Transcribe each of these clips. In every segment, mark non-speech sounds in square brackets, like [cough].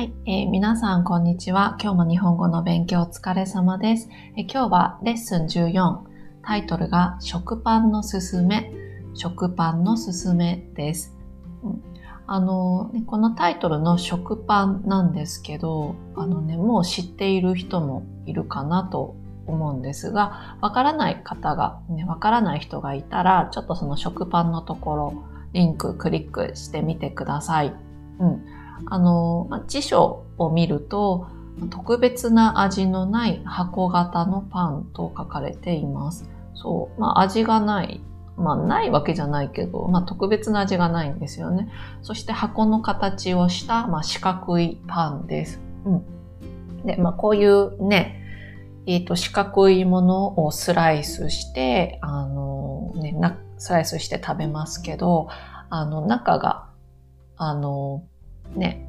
はい、えー、皆さんこんにちは。今日も日本語の勉強お疲れ様です。えー、今日はレッスン14、タイトルが食パンのすすめ、食パンのすすめです。うん、あの、ね、このタイトルの食パンなんですけど、あのね、もう知っている人もいるかなと思うんですが、わからない方が、ね、わからない人がいたら、ちょっとその食パンのところ、リンククリックしてみてください。うん。あの、まあ辞書を見ると、特別な味のない箱型のパンと書かれています。そう。まあ、味がない。まあ、ないわけじゃないけど、まあ、特別な味がないんですよね。そして箱の形をした、まあ、四角いパンです。うん。で、まあ、こういうね、えっ、ー、と、四角いものをスライスして、あの、ね、スライスして食べますけど、あの、中が、あの、ね、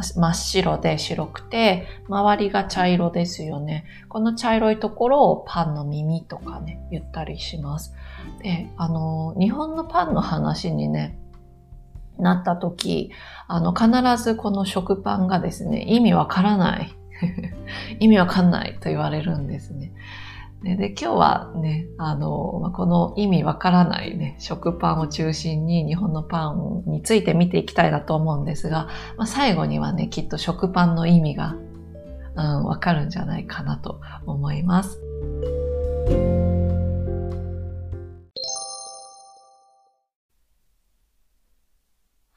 真っ白で白くて、周りが茶色ですよね。この茶色いところをパンの耳とかね、言ったりします。で、あの、日本のパンの話にね、なった時、あの、必ずこの食パンがですね、意味わからない。[laughs] 意味わかんないと言われるんですね。でで、今日はね、あの、この意味わからないね、食パンを中心に日本のパンについて見ていきたいなと思うんですが、まあ、最後にはね、きっと食パンの意味が、うん、わかるんじゃないかなと思います。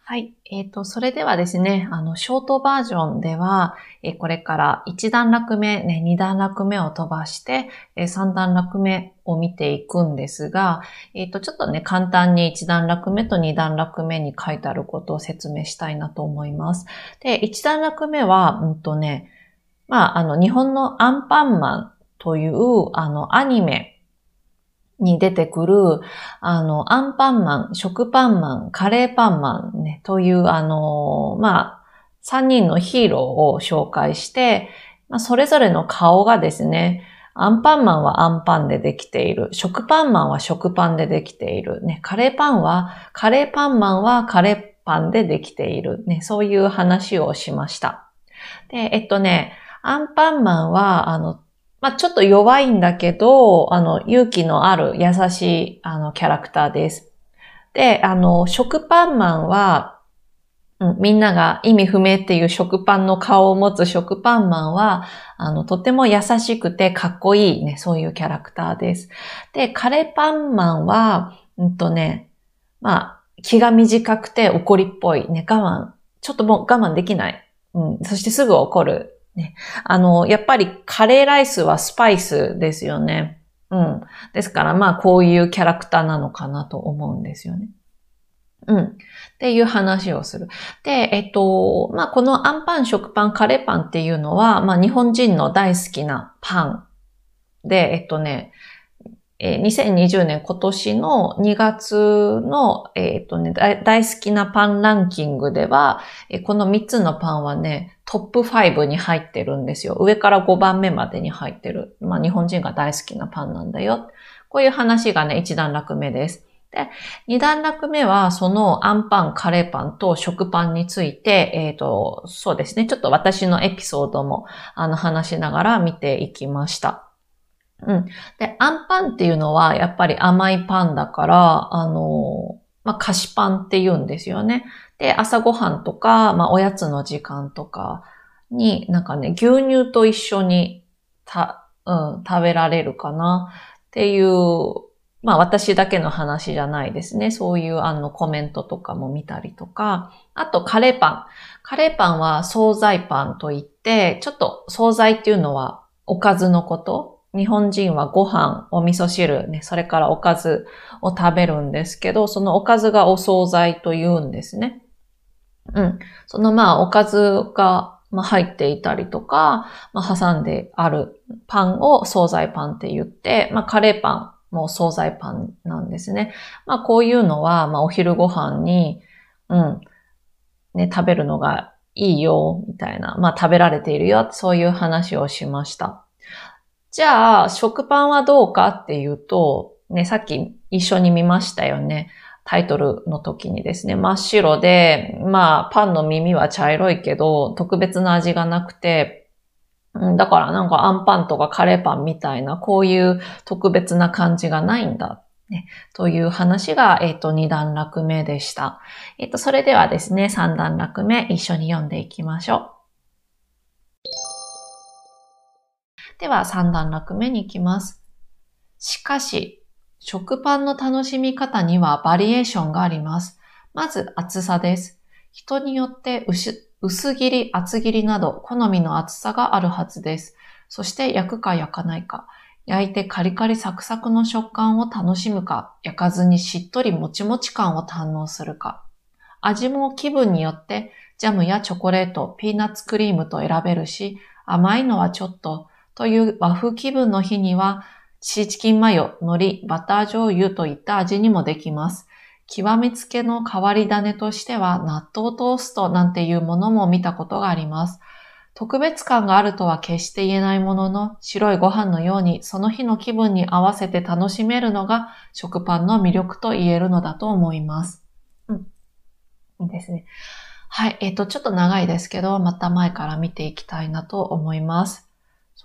はい。えっ、ー、と、それではですね、あの、ショートバージョンでは、え、これから1段落目、ね、2段落目を飛ばして、え、3段落目を見ていくんですが、えっ、と、ちょっとね、簡単に1段落目と2段落目に書いてあることを説明したいなと思います。で、1段落目は、うんとね、まあ、あの、日本のアンパンマンという、あの、アニメ、に出てくる、あの、アンパンマン、食パンマン、カレーパンマンね、という、あの、まあ、三人のヒーローを紹介して、まあ、それぞれの顔がですね、アンパンマンはアンパンでできている。食パンマンは食パンでできている。ね、カレーパンは、カレーパンマンはカレーパンでできている。ね、そういう話をしました。で、えっとね、アンパンマンは、あの、まあ、ちょっと弱いんだけど、あの、勇気のある優しい、あの、キャラクターです。で、あの、食パンマンは、うん、みんなが意味不明っていう食パンの顔を持つ食パンマンは、あの、とても優しくてかっこいいね、そういうキャラクターです。で、カレーパンマンは、うんとね、まあ、気が短くて怒りっぽい、ね、我慢、ちょっともう我慢できない。うん、そしてすぐ怒る。ね。あの、やっぱりカレーライスはスパイスですよね。うん。ですからまあこういうキャラクターなのかなと思うんですよね。うん。っていう話をする。で、えっと、まあこのアンパン、食パン、カレーパンっていうのは、まあ日本人の大好きなパンで、えっとね、え2020年今年の2月の、えっ、とね、大好きなパンランキングでは、えこの3つのパンはね、トップ5に入ってるんですよ。上から5番目までに入ってる。まあ日本人が大好きなパンなんだよ。こういう話がね、1段落目です。で、2段落目は、そのアンパン、カレーパンと食パンについて、えっ、ー、と、そうですね。ちょっと私のエピソードも、あの、話しながら見ていきました。うん。で、アンパンっていうのはやっぱり甘いパンだから、あの、まあ、菓子パンって言うんですよね。で、朝ごはんとか、まあ、おやつの時間とかに、なんかね、牛乳と一緒にた、うん、食べられるかなっていう、まあ私だけの話じゃないですね。そういうあのコメントとかも見たりとか。あとカレーパン。カレーパンは惣菜パンといって、ちょっと惣菜っていうのはおかずのこと日本人はご飯、お味噌汁、ね、それからおかずを食べるんですけど、そのおかずがお惣菜と言うんですね。うん。そのまあ、おかずが、まあ、入っていたりとか、まあ、挟んであるパンを惣菜パンって言って、まあ、カレーパンも惣菜パンなんですね。まあ、こういうのは、まあ、お昼ご飯に、うん、ね、食べるのがいいよ、みたいな、まあ、食べられているよ、そういう話をしました。じゃあ、食パンはどうかっていうと、ね、さっき一緒に見ましたよね。タイトルの時にですね、真っ白で、まあ、パンの耳は茶色いけど、特別な味がなくて、だからなんかアンパンとかカレーパンみたいな、こういう特別な感じがないんだ。ね、という話が、えっ、ー、と、2段落目でした。えっ、ー、と、それではですね、3段落目一緒に読んでいきましょう。では、3段落目に行きます。しかし、食パンの楽しみ方にはバリエーションがあります。まず厚さです。人によって薄切り、厚切りなど好みの厚さがあるはずです。そして焼くか焼かないか。焼いてカリカリサクサクの食感を楽しむか、焼かずにしっとりもちもち感を堪能するか。味も気分によってジャムやチョコレート、ピーナッツクリームと選べるし、甘いのはちょっとという和風気分の日にはシーチキンマヨ、海苔、バター醤油といった味にもできます。極めつけの変わり種としては納豆トーストなんていうものも見たことがあります。特別感があるとは決して言えないものの、白いご飯のようにその日の気分に合わせて楽しめるのが食パンの魅力と言えるのだと思います。うん。いいですね。はい。えっ、ー、と、ちょっと長いですけど、また前から見ていきたいなと思います。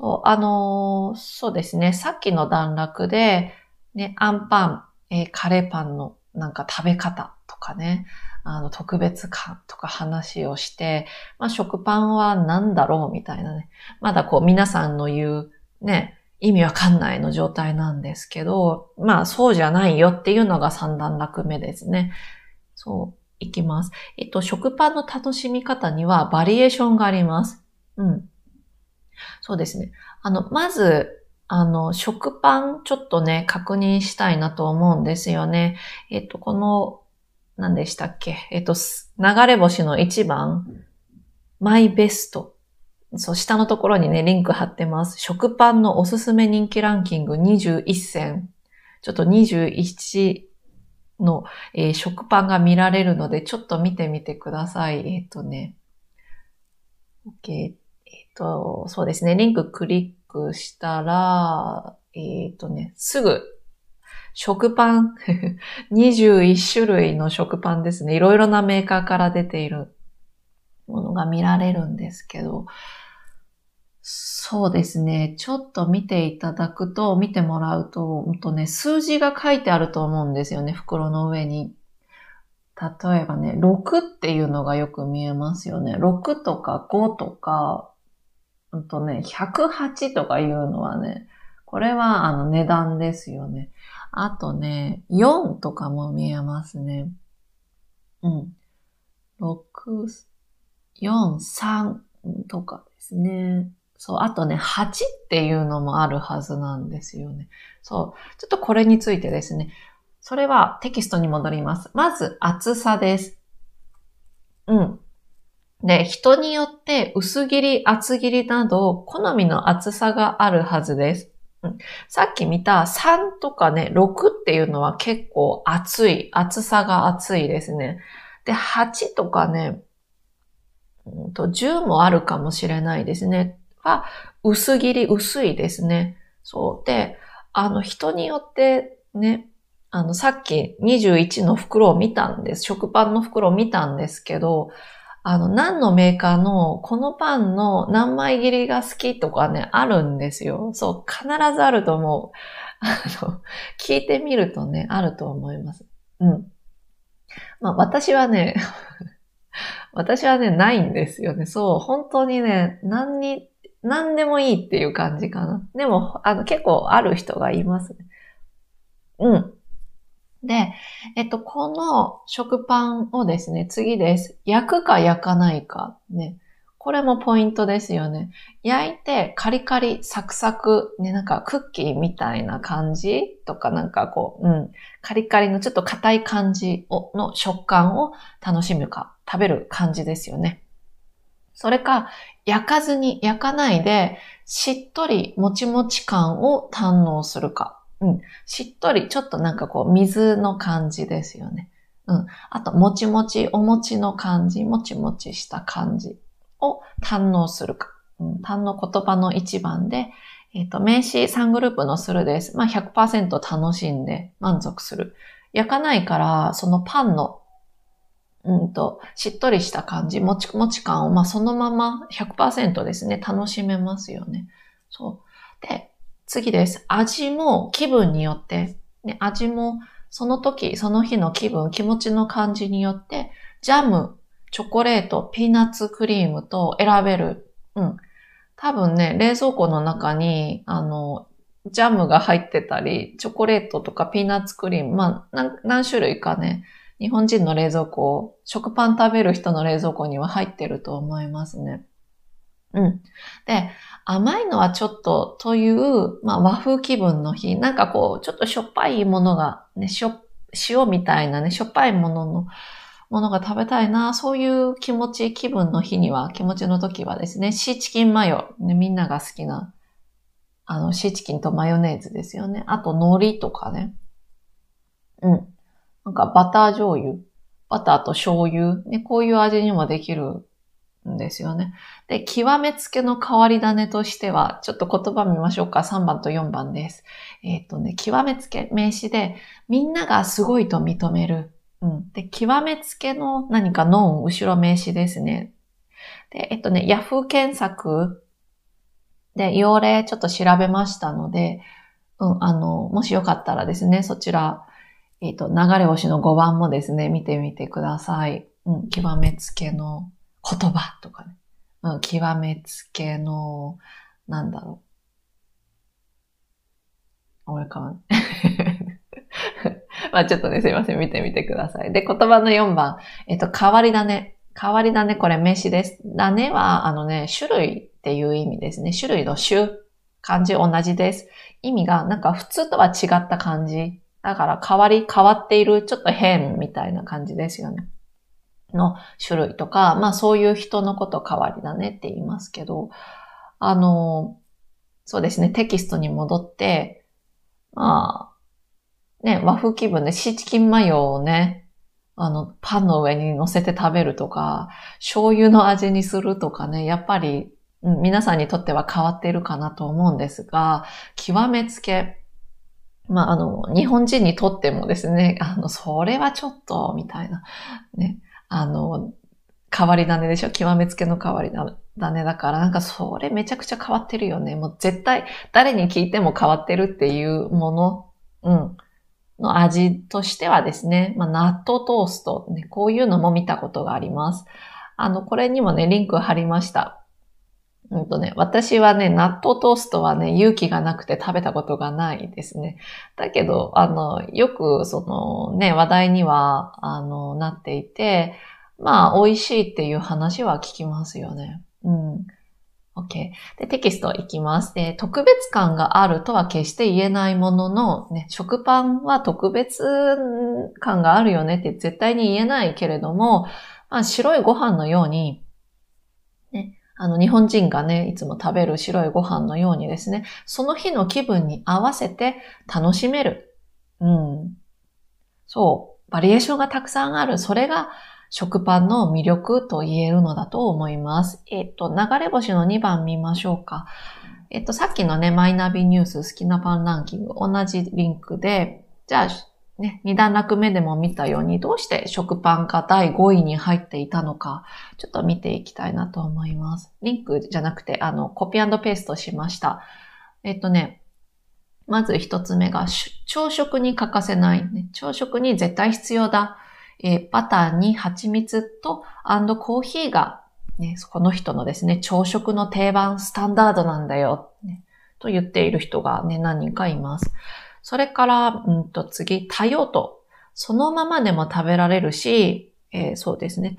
そう、あのー、そうですね。さっきの段落で、ね、アンパン、えー、カレーパンのなんか食べ方とかね、あの、特別感とか話をして、まあ、食パンは何だろうみたいなね。まだこう、皆さんの言う、ね、意味わかんないの状態なんですけど、まあ、そうじゃないよっていうのが三段落目ですね。そう、いきます。えっと、食パンの楽しみ方にはバリエーションがあります。うん。そうですね。あの、まず、あの、食パンちょっとね、確認したいなと思うんですよね。えっと、この、何でしたっけ？えっと、流れ星の1番、マイベスト。そう、下のところにね、リンク貼ってます。食パンのおすすめ人気ランキング21選。ちょっと21の、えー、食パンが見られるので、ちょっと見てみてください。えっ、とね。OK。と、そうですね、リンククリックしたら、えっ、ー、とね、すぐ、食パン、[laughs] 21種類の食パンですね。いろいろなメーカーから出ているものが見られるんですけど、そうですね。ちょっと見ていただくと、見てもらうと、ほんとね、数字が書いてあると思うんですよね、袋の上に。例えばね、6っていうのがよく見えますよね。6とか5とか、うんとね、108とかいうのはね、これはあの値段ですよね。あとね、4とかも見えますね。うん。6、4、3とかですね。そう、あとね、8っていうのもあるはずなんですよね。そう。ちょっとこれについてですね。それはテキストに戻ります。まず、厚さです。うん。で、人によって薄切り、厚切りなど、好みの厚さがあるはずです。さっき見た3とかね、6っていうのは結構厚い、厚さが厚いですね。で、8とかね、10もあるかもしれないですね。は、薄切り、薄いですね。そう。で、あの、人によってね、あの、さっき21の袋を見たんです。食パンの袋を見たんですけど、あの、何のメーカーのこのパンの何枚切りが好きとかね、あるんですよ。そう、必ずあると思う。あの、聞いてみるとね、あると思います。うん。まあ、私はね、[laughs] 私はね、ないんですよね。そう、本当にね、何に、何でもいいっていう感じかな。でも、あの、結構ある人がいますね。うん。で、えっと、この食パンをですね、次です。焼くか焼かないか。ね。これもポイントですよね。焼いてカリカリ、サクサク、ね、なんかクッキーみたいな感じとかなんかこう、うん、カリカリのちょっと硬い感じをの食感を楽しむか、食べる感じですよね。それか、焼かずに、焼かないで、しっとりもちもち感を堪能するか。うん。しっとり、ちょっとなんかこう、水の感じですよね。うん。あと、もちもち、お餅の感じ、もちもちした感じを堪能するか。うん、堪能言葉の一番で、えっ、ー、と、名詞3グループのするです。まあ100%楽しんで満足する。焼かないから、そのパンの、うんと、しっとりした感じ、もちもち感を、まあ、そのまま100%ですね、楽しめますよね。そう。で、次です。味も気分によって、ね、味もその時、その日の気分、気持ちの感じによって、ジャム、チョコレート、ピーナッツクリームと選べる。うん。多分ね、冷蔵庫の中に、あの、ジャムが入ってたり、チョコレートとかピーナッツクリーム、まあ、何種類かね、日本人の冷蔵庫、食パン食べる人の冷蔵庫には入ってると思いますね。うん。で、甘いのはちょっとという、まあ和風気分の日、なんかこう、ちょっとしょっぱいものがね、しょ、塩みたいなね、しょっぱいものの、ものが食べたいな、そういう気持ち、気分の日には、気持ちの時はですね、シーチキンマヨ、ね、みんなが好きな、あの、シーチキンとマヨネーズですよね。あと、海苔とかね。うん。なんかバター醤油、バターと醤油、ね、こういう味にもできるんですよね。で、極めつけの変わり種としては、ちょっと言葉見ましょうか。3番と4番です。えっ、ー、とね、極めつけ名詞で、みんながすごいと認める。うん。で、極めつけの何かノン、後ろ名詞ですね。で、えっとね、ヤフー検索で、用例ちょっと調べましたので、うん、あの、もしよかったらですね、そちら、えっ、と、流れ星の5番もですね、見てみてください。うん、極めつけの言葉とかね。うん、極めつけの、なんだろう。俺かわん。[laughs] まあちょっとね、すいません。見てみてください。で、言葉の4番。えっと、変わり種。変わり種、これ名詞です。種は、あのね、種類っていう意味ですね。種類の種。漢字同じです。意味が、なんか普通とは違った感じ。だから変わり、変わっている、ちょっと変みたいな感じですよね。の種類とか、まあそういう人のこと変わりだねって言いますけど、あの、そうですね、テキストに戻って、まあ、ね、和風気分でシーチキンマヨをね、あの、パンの上に乗せて食べるとか、醤油の味にするとかね、やっぱり、うん、皆さんにとっては変わっているかなと思うんですが、極めつけ、まあ、あの、日本人にとってもですね、あの、それはちょっと、みたいな、ね、あの、変わり種でしょ？極めつけの変わり種だから、なんかそれめちゃくちゃ変わってるよね。もう絶対誰に聞いても変わってるっていうもの、うん、の味としてはですね、まあ、納豆トースト、ね、こういうのも見たことがあります。あの、これにもね、リンク貼りました。うんとね、私はね、納豆トーストはね、勇気がなくて食べたことがないですね。だけど、あの、よくそのね、話題には、あの、なっていて、まあ、美味しいっていう話は聞きますよね。うん。OK。で、テキストいきます。で、特別感があるとは決して言えないものの、ね、食パンは特別感があるよねって絶対に言えないけれども、まあ、白いご飯のように、ね、あの、日本人がね、いつも食べる白いご飯のようにですね、その日の気分に合わせて楽しめる。うん。そう。バリエーションがたくさんある。それが食パンの魅力と言えるのだと思います。えっと、流れ星の2番見ましょうか。えっと、さっきのね、マイナビニュース好きなパンランキング、同じリンクで、じゃあ、ね、二段落目でも見たように、どうして食パンが第5位に入っていたのか、ちょっと見ていきたいなと思います。リンクじゃなくて、あの、コピーペーストしました。えっとね、まず一つ目が、朝食に欠かせない、ね。朝食に絶対必要だ。えー、バターに蜂蜜とコーヒーが、ね、この人のですね、朝食の定番、スタンダードなんだよ、ね、と言っている人がね、何人かいます。それから、うんと次、多用途。そのままでも食べられるし、えー、そうですね。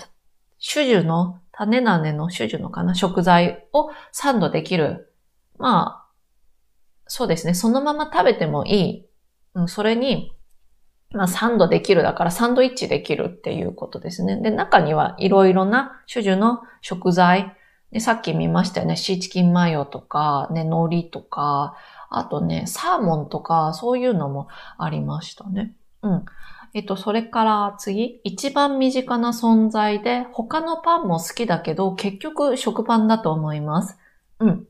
種々の、種種の種々のかな、食材をサンドできる。まあ、そうですね。そのまま食べてもいい。うん、それに、まあ、サンドできるだからサンドイッチできるっていうことですね。で、中にはいろいろな種々の食材、でさっき見ましたよね。シーチキンマヨとか、ね、海苔とか、あとね、サーモンとか、そういうのもありましたね。うん。えっと、それから次、一番身近な存在で、他のパンも好きだけど、結局食パンだと思います。うん。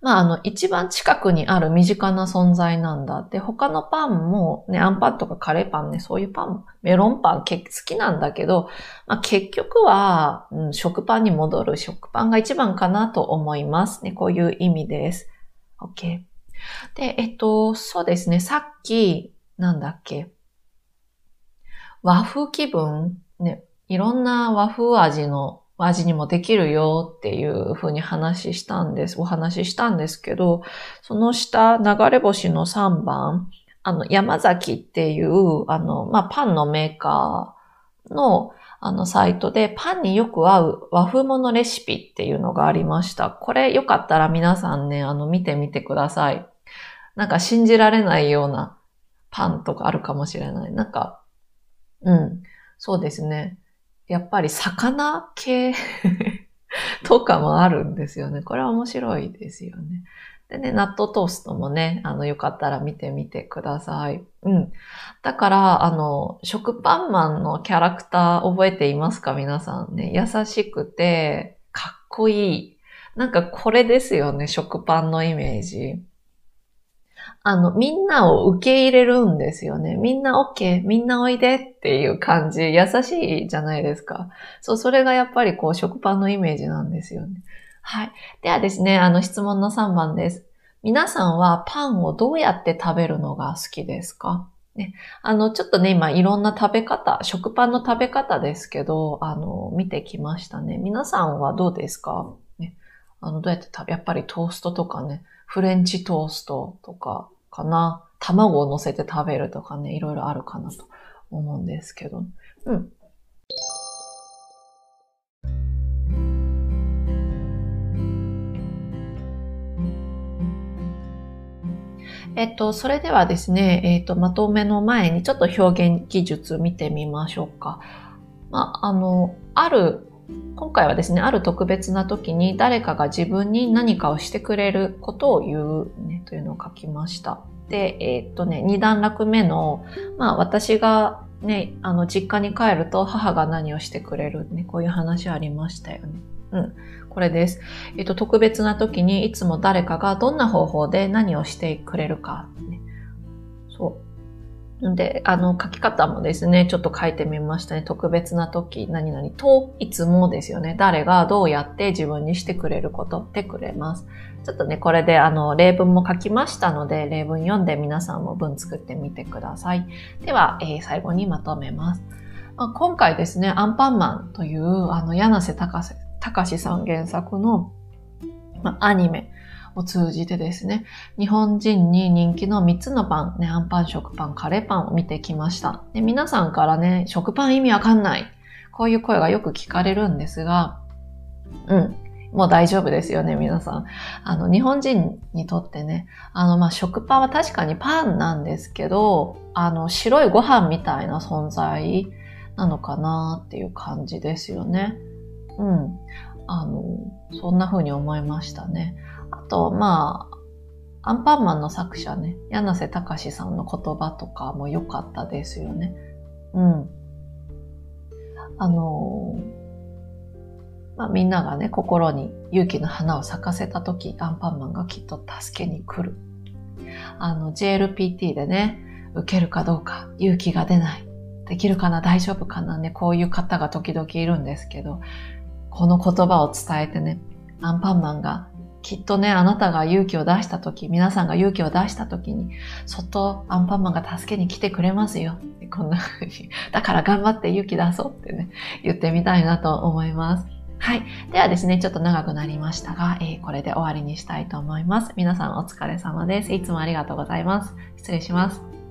まあ、あの、一番近くにある身近な存在なんだ。で、他のパンも、ね、アンパンとかカレーパンね、そういうパン、メロンパン好きなんだけど、まあ、結局は、うん、食パンに戻る食パンが一番かなと思いますね。こういう意味です。OK。で、えっと、そうですね。さっき、なんだっけ。和風気分、ね、いろんな和風味の味にもできるよっていうふうに話したんです、お話ししたんですけど、その下、流れ星の3番、あの、山崎っていう、あの、まあ、パンのメーカーの、あの、サイトでパンによく合う和風ものレシピっていうのがありました。これよかったら皆さんね、あの、見てみてください。なんか信じられないようなパンとかあるかもしれない。なんか、うん、そうですね。やっぱり魚系 [laughs] とかもあるんですよね。これは面白いですよね。でね、納豆トーストもね、あの、よかったら見てみてください。うん。だから、あの、食パンマンのキャラクター覚えていますか？皆さんね。優しくて、かっこいい。なんかこれですよね、食パンのイメージ。あの、みんなを受け入れるんですよね。みんな OK、みんなおいでっていう感じ、優しいじゃないですか。そう、それがやっぱりこう、食パンのイメージなんですよね。はい。ではですね、あの質問の3番です。皆さんはパンをどうやって食べるのが好きですか？ね、あの、ちょっとね、今いろんな食べ方、食パンの食べ方ですけど、あの、見てきましたね。皆さんはどうですか？ね、あの、どうやって食べ、やっぱりトーストとかね、フレンチトーストとかかな。卵を乗せて食べるとかね、いろいろあるかなと思うんですけど。うん。えっと、それではですね、えっと、まとめの前にちょっと表現技術見てみましょうか。まあ、あの、ある今回はですね、ある特別な時に誰かが自分に何かをしてくれることを言う、ね、というのを書きました。で、え、っとね、二段落目の、まあ私がね、あの実家に帰ると母が何をしてくれるね、こういう話ありましたよね。うん。これです。えっと、特別な時にいつも誰かがどんな方法で何をしてくれるか、そう。で、あの、書き方もですね、ちょっと書いてみましたね。特別な時、何々と、いつもですよね。誰がどうやって自分にしてくれることってくれます。ちょっとね、これであの、例文も書きましたので、例文読んで皆さんも文作ってみてください。では、えー、最後にまとめます。ま、今回ですね、アンパンマンという、あの、柳瀬隆たかしさん原作の、ま、アニメ、を通じてですね、日本人に人気の3つのパン、ね、アンパン、食パン、カレーパンを見てきました。で皆さんからね、食パン意味わかんない。こういう声がよく聞かれるんですが、うん。もう大丈夫ですよね、皆さん。あの、日本人にとってね、あの、まあ、食パンは確かにパンなんですけど、あの、白いご飯みたいな存在なのかなっていう感じですよね。うん。あの、そんな風に思いましたね。あと、まあ、アンパンマンの作者ね、柳瀬隆さんの言葉とかも良かったですよね。うん。あのまあ、みんながね、心に勇気の花を咲かせた時、アンパンマンがきっと助けに来る。あの、JLPT でね、受けるかどうか、勇気が出ない。できるかな大丈夫かなね、こういう方が時々いるんですけど、この言葉を伝えてね、アンパンマンがきっとね、あなたが勇気を出したとき、皆さんが勇気を出したときに、そっとアンパンマンが助けに来てくれますよ。こんな風に。だから頑張って勇気出そうってね、言ってみたいなと思います。はい。ではですね、ちょっと長くなりましたが、えー、これで終わりにしたいと思います。皆さんお疲れ様です。いつもありがとうございます。失礼します。